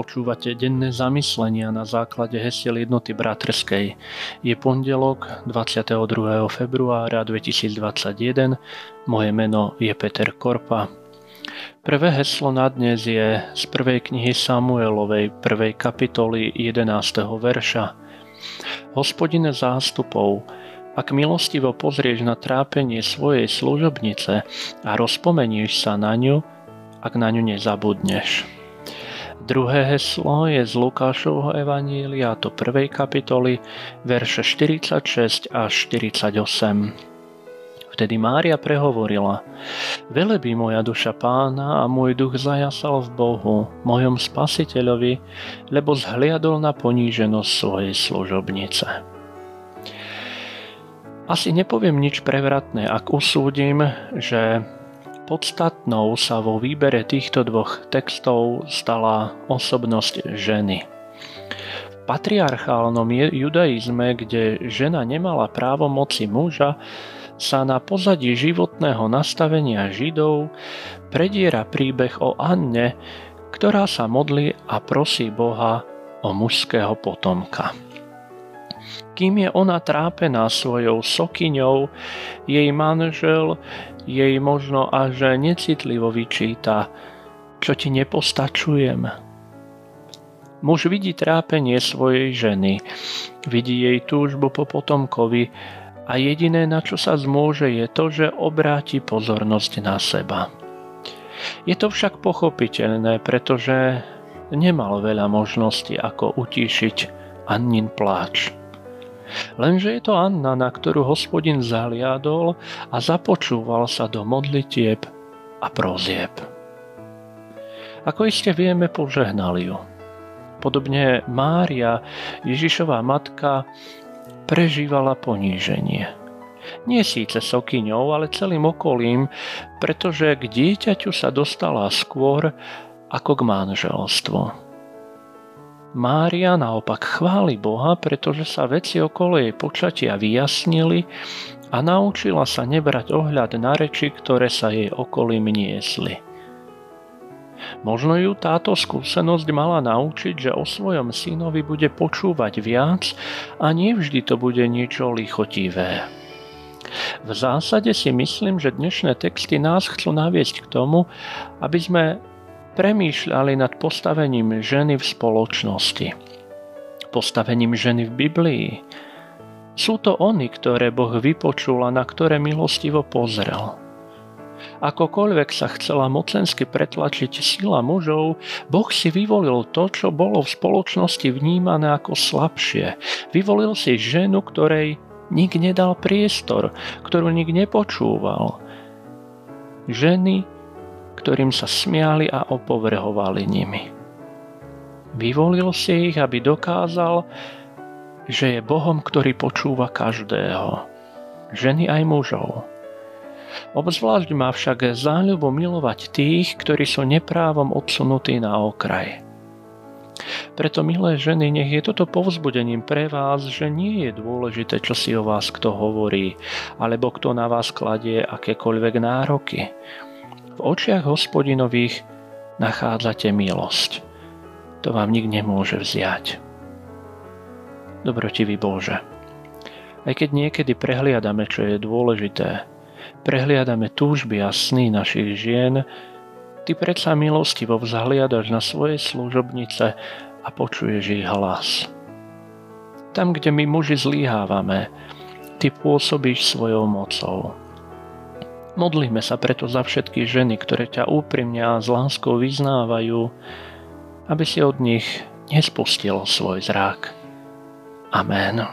Počúvate denné zamyslenia na základe hesiel jednoty bratrskej. Je pondelok 22. februára 2021. Moje meno je Peter Korpa. Prvé heslo na dnes je z prvej knihy Samuelovej, prvej kapitoly 11. verša. Hospodine zástupov, ak milostivo pozrieš na trápenie svojej služobnice a rozpomenieš sa na ňu, ak na ňu nezabudneš. Druhé heslo je z Lukášovho evanília, to prvej kapitoly, verše 46 až 48. Vtedy Mária prehovorila, Velebí moja duša pána a môj duch zajasal v Bohu, mojom spasiteľovi, lebo zhliadol na poníženosť svojej služobnice. Asi nepoviem nič prevratné, ak usúdim, že Podstatnou sa vo výbere týchto dvoch textov stala osobnosť ženy. V patriarchálnom judaizme, kde žena nemala právo moci muža, sa na pozadí životného nastavenia Židov prediera príbeh o Anne, ktorá sa modlí a prosí Boha o mužského potomka. Kým je ona trápená svojou sokyňou, jej manžel jej možno až necitlivo vyčíta, čo ti nepostačujem. Muž vidí trápenie svojej ženy, vidí jej túžbu po potomkovi a jediné, na čo sa zmôže, je to, že obráti pozornosť na seba. Je to však pochopiteľné, pretože nemal veľa možností, ako utíšiť Annin pláč. Lenže je to Anna, na ktorú hospodin zahliadol a započúval sa do modlitieb a prozieb. Ako iste vieme, požehnali ju. Podobne Mária, Ježišová matka, prežívala poníženie. Nie síce sokyňou, ale celým okolím, pretože k dieťaťu sa dostala skôr ako k manželstvu. Mária naopak chváli Boha, pretože sa veci okolo jej počatia vyjasnili a naučila sa nebrať ohľad na reči, ktoré sa jej okolím niesli. Možno ju táto skúsenosť mala naučiť, že o svojom synovi bude počúvať viac a nevždy to bude niečo lichotivé. V zásade si myslím, že dnešné texty nás chcú naviesť k tomu, aby sme premýšľali nad postavením ženy v spoločnosti, postavením ženy v Biblii. Sú to oni, ktoré Boh vypočul a na ktoré milostivo pozrel. Akokoľvek sa chcela mocensky pretlačiť sila mužov, Boh si vyvolil to, čo bolo v spoločnosti vnímané ako slabšie. Vyvolil si ženu, ktorej nik nedal priestor, ktorú nik nepočúval. Ženy, ktorým sa smiali a opovrhovali nimi. Vyvolil si ich, aby dokázal, že je Bohom, ktorý počúva každého, ženy aj mužov. Obzvlášť má však záľubo milovať tých, ktorí sú neprávom odsunutí na okraj. Preto, milé ženy, nech je toto povzbudením pre vás, že nie je dôležité, čo si o vás kto hovorí, alebo kto na vás kladie akékoľvek nároky v očiach hospodinových nachádzate milosť. To vám nik nemôže vziať. Dobrotivý Bože, aj keď niekedy prehliadame, čo je dôležité, prehliadame túžby a sny našich žien, Ty predsa milostivo vzhliadaš na svoje služobnice a počuješ ich hlas. Tam, kde my muži zlíhávame, Ty pôsobíš svojou mocou. Modlíme sa preto za všetky ženy, ktoré ťa úprimne a s láskou vyznávajú, aby si od nich nespustil svoj zrak. Amen.